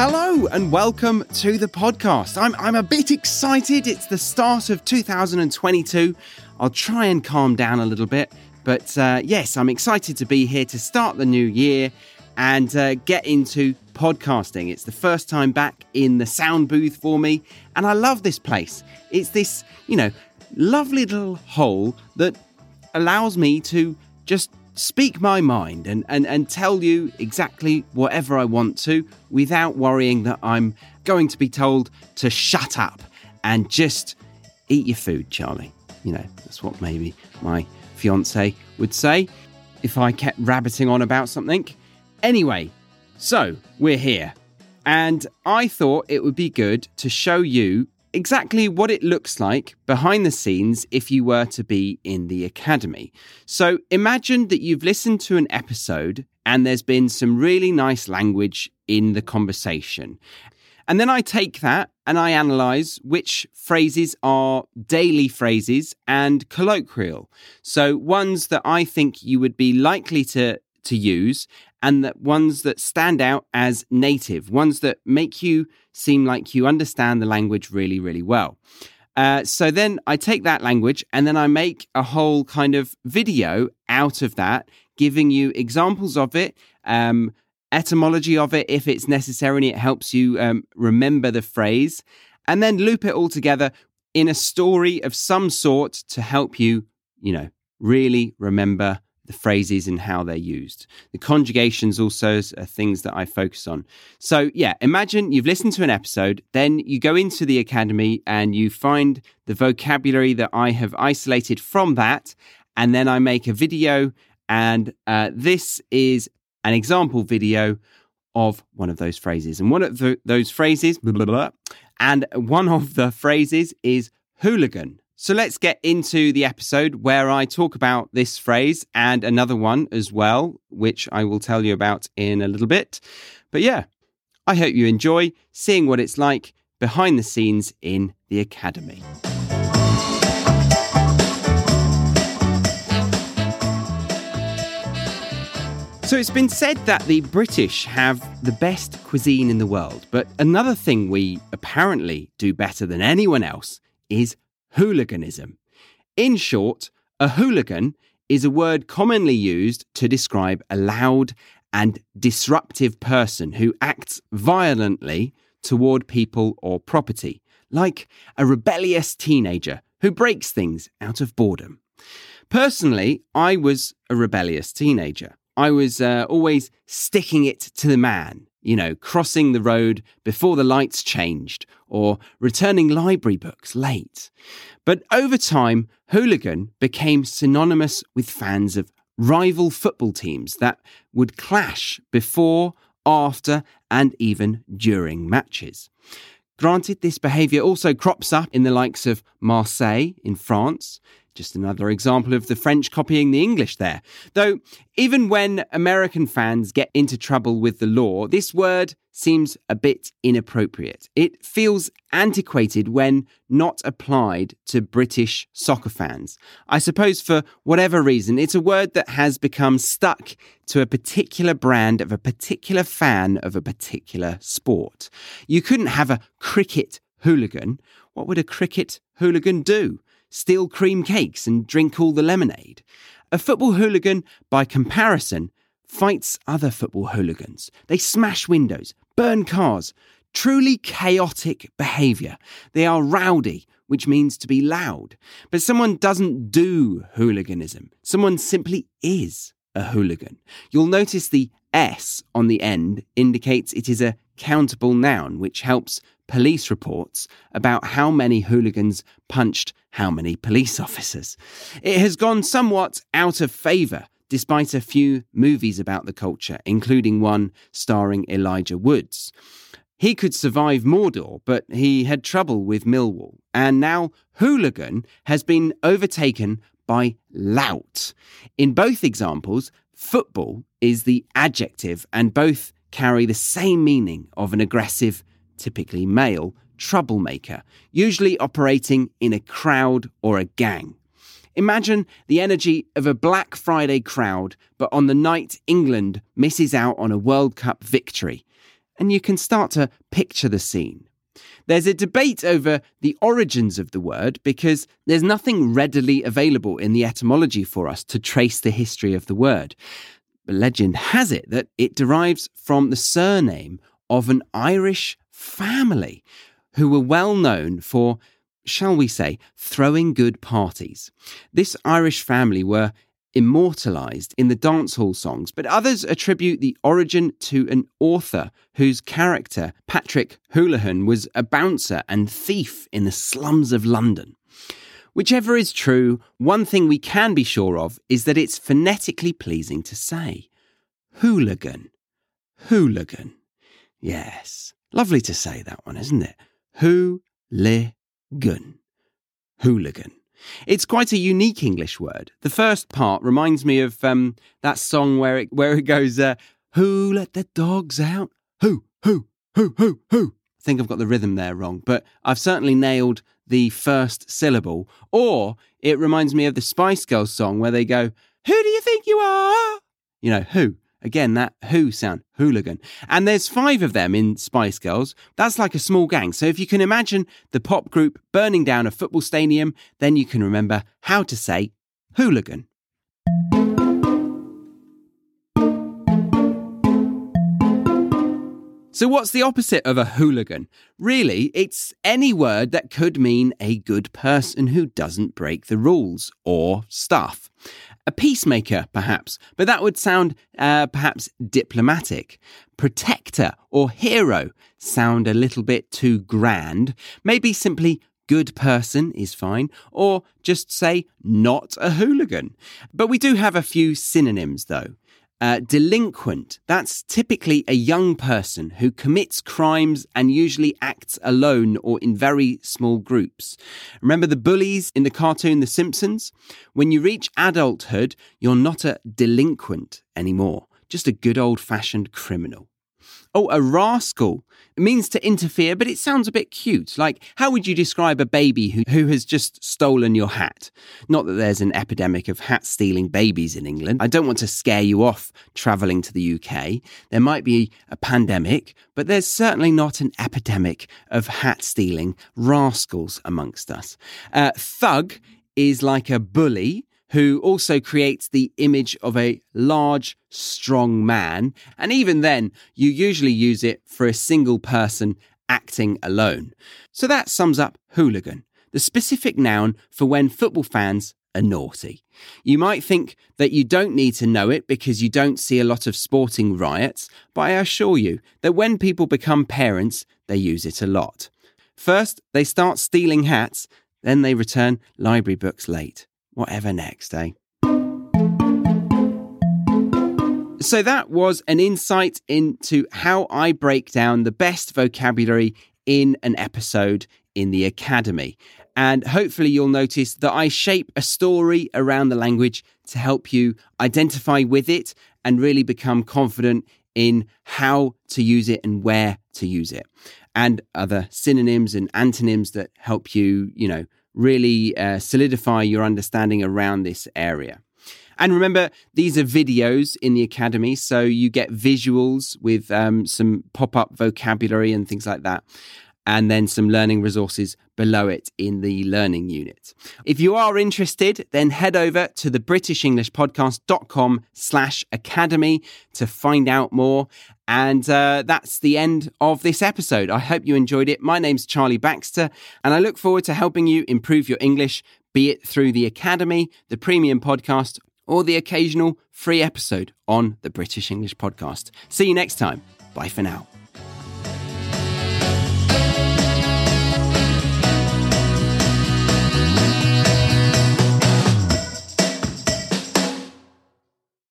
Hello and welcome to the podcast. I'm, I'm a bit excited. It's the start of 2022. I'll try and calm down a little bit. But uh, yes, I'm excited to be here to start the new year and uh, get into podcasting. It's the first time back in the sound booth for me. And I love this place. It's this, you know, lovely little hole that allows me to just speak my mind and, and, and tell you exactly whatever I want to without worrying that I'm going to be told to shut up and just eat your food, Charlie. You know, that's what maybe my fiance would say if I kept rabbiting on about something. Anyway, so we're here. And I thought it would be good to show you exactly what it looks like behind the scenes if you were to be in the academy. So imagine that you've listened to an episode and there's been some really nice language in the conversation. And then I take that and I analyze which phrases are daily phrases and colloquial. So ones that I think you would be likely to to use and that ones that stand out as native, ones that make you seem like you understand the language really, really well. Uh, so then I take that language and then I make a whole kind of video out of that, giving you examples of it, um, etymology of it if it's necessary and it helps you um, remember the phrase, and then loop it all together in a story of some sort to help you, you know, really remember the phrases and how they're used. The conjugations also are things that I focus on. So, yeah, imagine you've listened to an episode, then you go into the academy and you find the vocabulary that I have isolated from that, and then I make a video. And uh, this is an example video of one of those phrases. And one of the, those phrases, blah, blah, blah, and one of the phrases is hooligan. So let's get into the episode where I talk about this phrase and another one as well, which I will tell you about in a little bit. But yeah, I hope you enjoy seeing what it's like behind the scenes in the academy. So it's been said that the British have the best cuisine in the world, but another thing we apparently do better than anyone else is hooliganism. In short, a hooligan is a word commonly used to describe a loud and disruptive person who acts violently toward people or property, like a rebellious teenager who breaks things out of boredom. Personally, I was a rebellious teenager. I was uh, always sticking it to the man, you know, crossing the road before the lights changed or returning library books late. But over time, hooligan became synonymous with fans of rival football teams that would clash before, after, and even during matches. Granted, this behaviour also crops up in the likes of Marseille in France, just another example of the French copying the English there. Though, even when American fans get into trouble with the law, this word seems a bit inappropriate. It feels antiquated when not applied to British soccer fans. I suppose for whatever reason, it's a word that has become stuck to a particular brand of a particular fan of a particular sport. You couldn't have a cricket hooligan. What would a cricket hooligan do? Steal cream cakes and drink all the lemonade. A football hooligan, by comparison, fights other football hooligans. They smash windows, burn cars. Truly chaotic behaviour. They are rowdy, which means to be loud. But someone doesn't do hooliganism, someone simply is a hooligan. You'll notice the S on the end indicates it is a countable noun, which helps police reports about how many hooligans punched how many police officers. It has gone somewhat out of favour despite a few movies about the culture, including one starring Elijah Woods. He could survive Mordor, but he had trouble with Millwall. And now hooligan has been overtaken by lout. In both examples, football is the adjective, and both carry the same meaning of an aggressive, typically male, troublemaker, usually operating in a crowd or a gang. Imagine the energy of a Black Friday crowd, but on the night England misses out on a World Cup victory. and you can start to picture the scene. There's a debate over the origins of the word because there's nothing readily available in the etymology for us to trace the history of the word. But legend has it that it derives from the surname of an Irish family who were well known for, shall we say, throwing good parties. This Irish family were immortalized in the dancehall songs, but others attribute the origin to an author whose character, Patrick Holohan, was a bouncer and thief in the slums of London. Whichever is true, one thing we can be sure of is that it's phonetically pleasing to say. Hooligan. Hooligan. Yes. Lovely to say that one, isn't it? Hooligan. Hooligan. It's quite a unique English word. The first part reminds me of um, that song where it where it goes, uh, "Who let the dogs out? Who, who, who, who, who?" I think I've got the rhythm there wrong, but I've certainly nailed the first syllable. Or it reminds me of the Spice Girls song where they go, "Who do you think you are?" You know, who. Again, that who sound, hooligan. And there's five of them in Spice Girls. That's like a small gang. So if you can imagine the pop group burning down a football stadium, then you can remember how to say hooligan. So, what's the opposite of a hooligan? Really, it's any word that could mean a good person who doesn't break the rules or stuff. A peacemaker, perhaps, but that would sound uh, perhaps diplomatic. Protector or hero sound a little bit too grand. Maybe simply good person is fine, or just say not a hooligan. But we do have a few synonyms though. Uh, delinquent, that's typically a young person who commits crimes and usually acts alone or in very small groups. Remember the bullies in the cartoon The Simpsons? When you reach adulthood, you're not a delinquent anymore, just a good old fashioned criminal. Oh, a rascal. It means to interfere, but it sounds a bit cute. Like, how would you describe a baby who, who has just stolen your hat? Not that there's an epidemic of hat stealing babies in England. I don't want to scare you off travelling to the UK. There might be a pandemic, but there's certainly not an epidemic of hat stealing rascals amongst us. Uh, thug is like a bully who also creates the image of a large, strong man. And even then, you usually use it for a single person acting alone. So that sums up hooligan, the specific noun for when football fans are naughty. You might think that you don't need to know it because you don't see a lot of sporting riots, but I assure you that when people become parents, they use it a lot. First, they start stealing hats, then they return library books late whatever next, eh? So that was an insight into how I break down the best vocabulary in an episode in the Academy. And hopefully, you'll notice that I shape a story around the language to help you identify with it and really become confident in how to use it and where to use it. And other synonyms and antonyms that help you, you know, really uh, solidify your understanding around this area. And remember, these are videos in the Academy, so you get visuals with um, some pop up vocabulary and things like that and then some learning resources below it in the learning unit. If you are interested, then head over to the britishenglishpodcast.com slash academy to find out more. And uh, that's the end of this episode. I hope you enjoyed it. My name's Charlie Baxter, and I look forward to helping you improve your English, be it through the Academy, the Premium Podcast, or the occasional free episode on the British English Podcast. See you next time. Bye for now.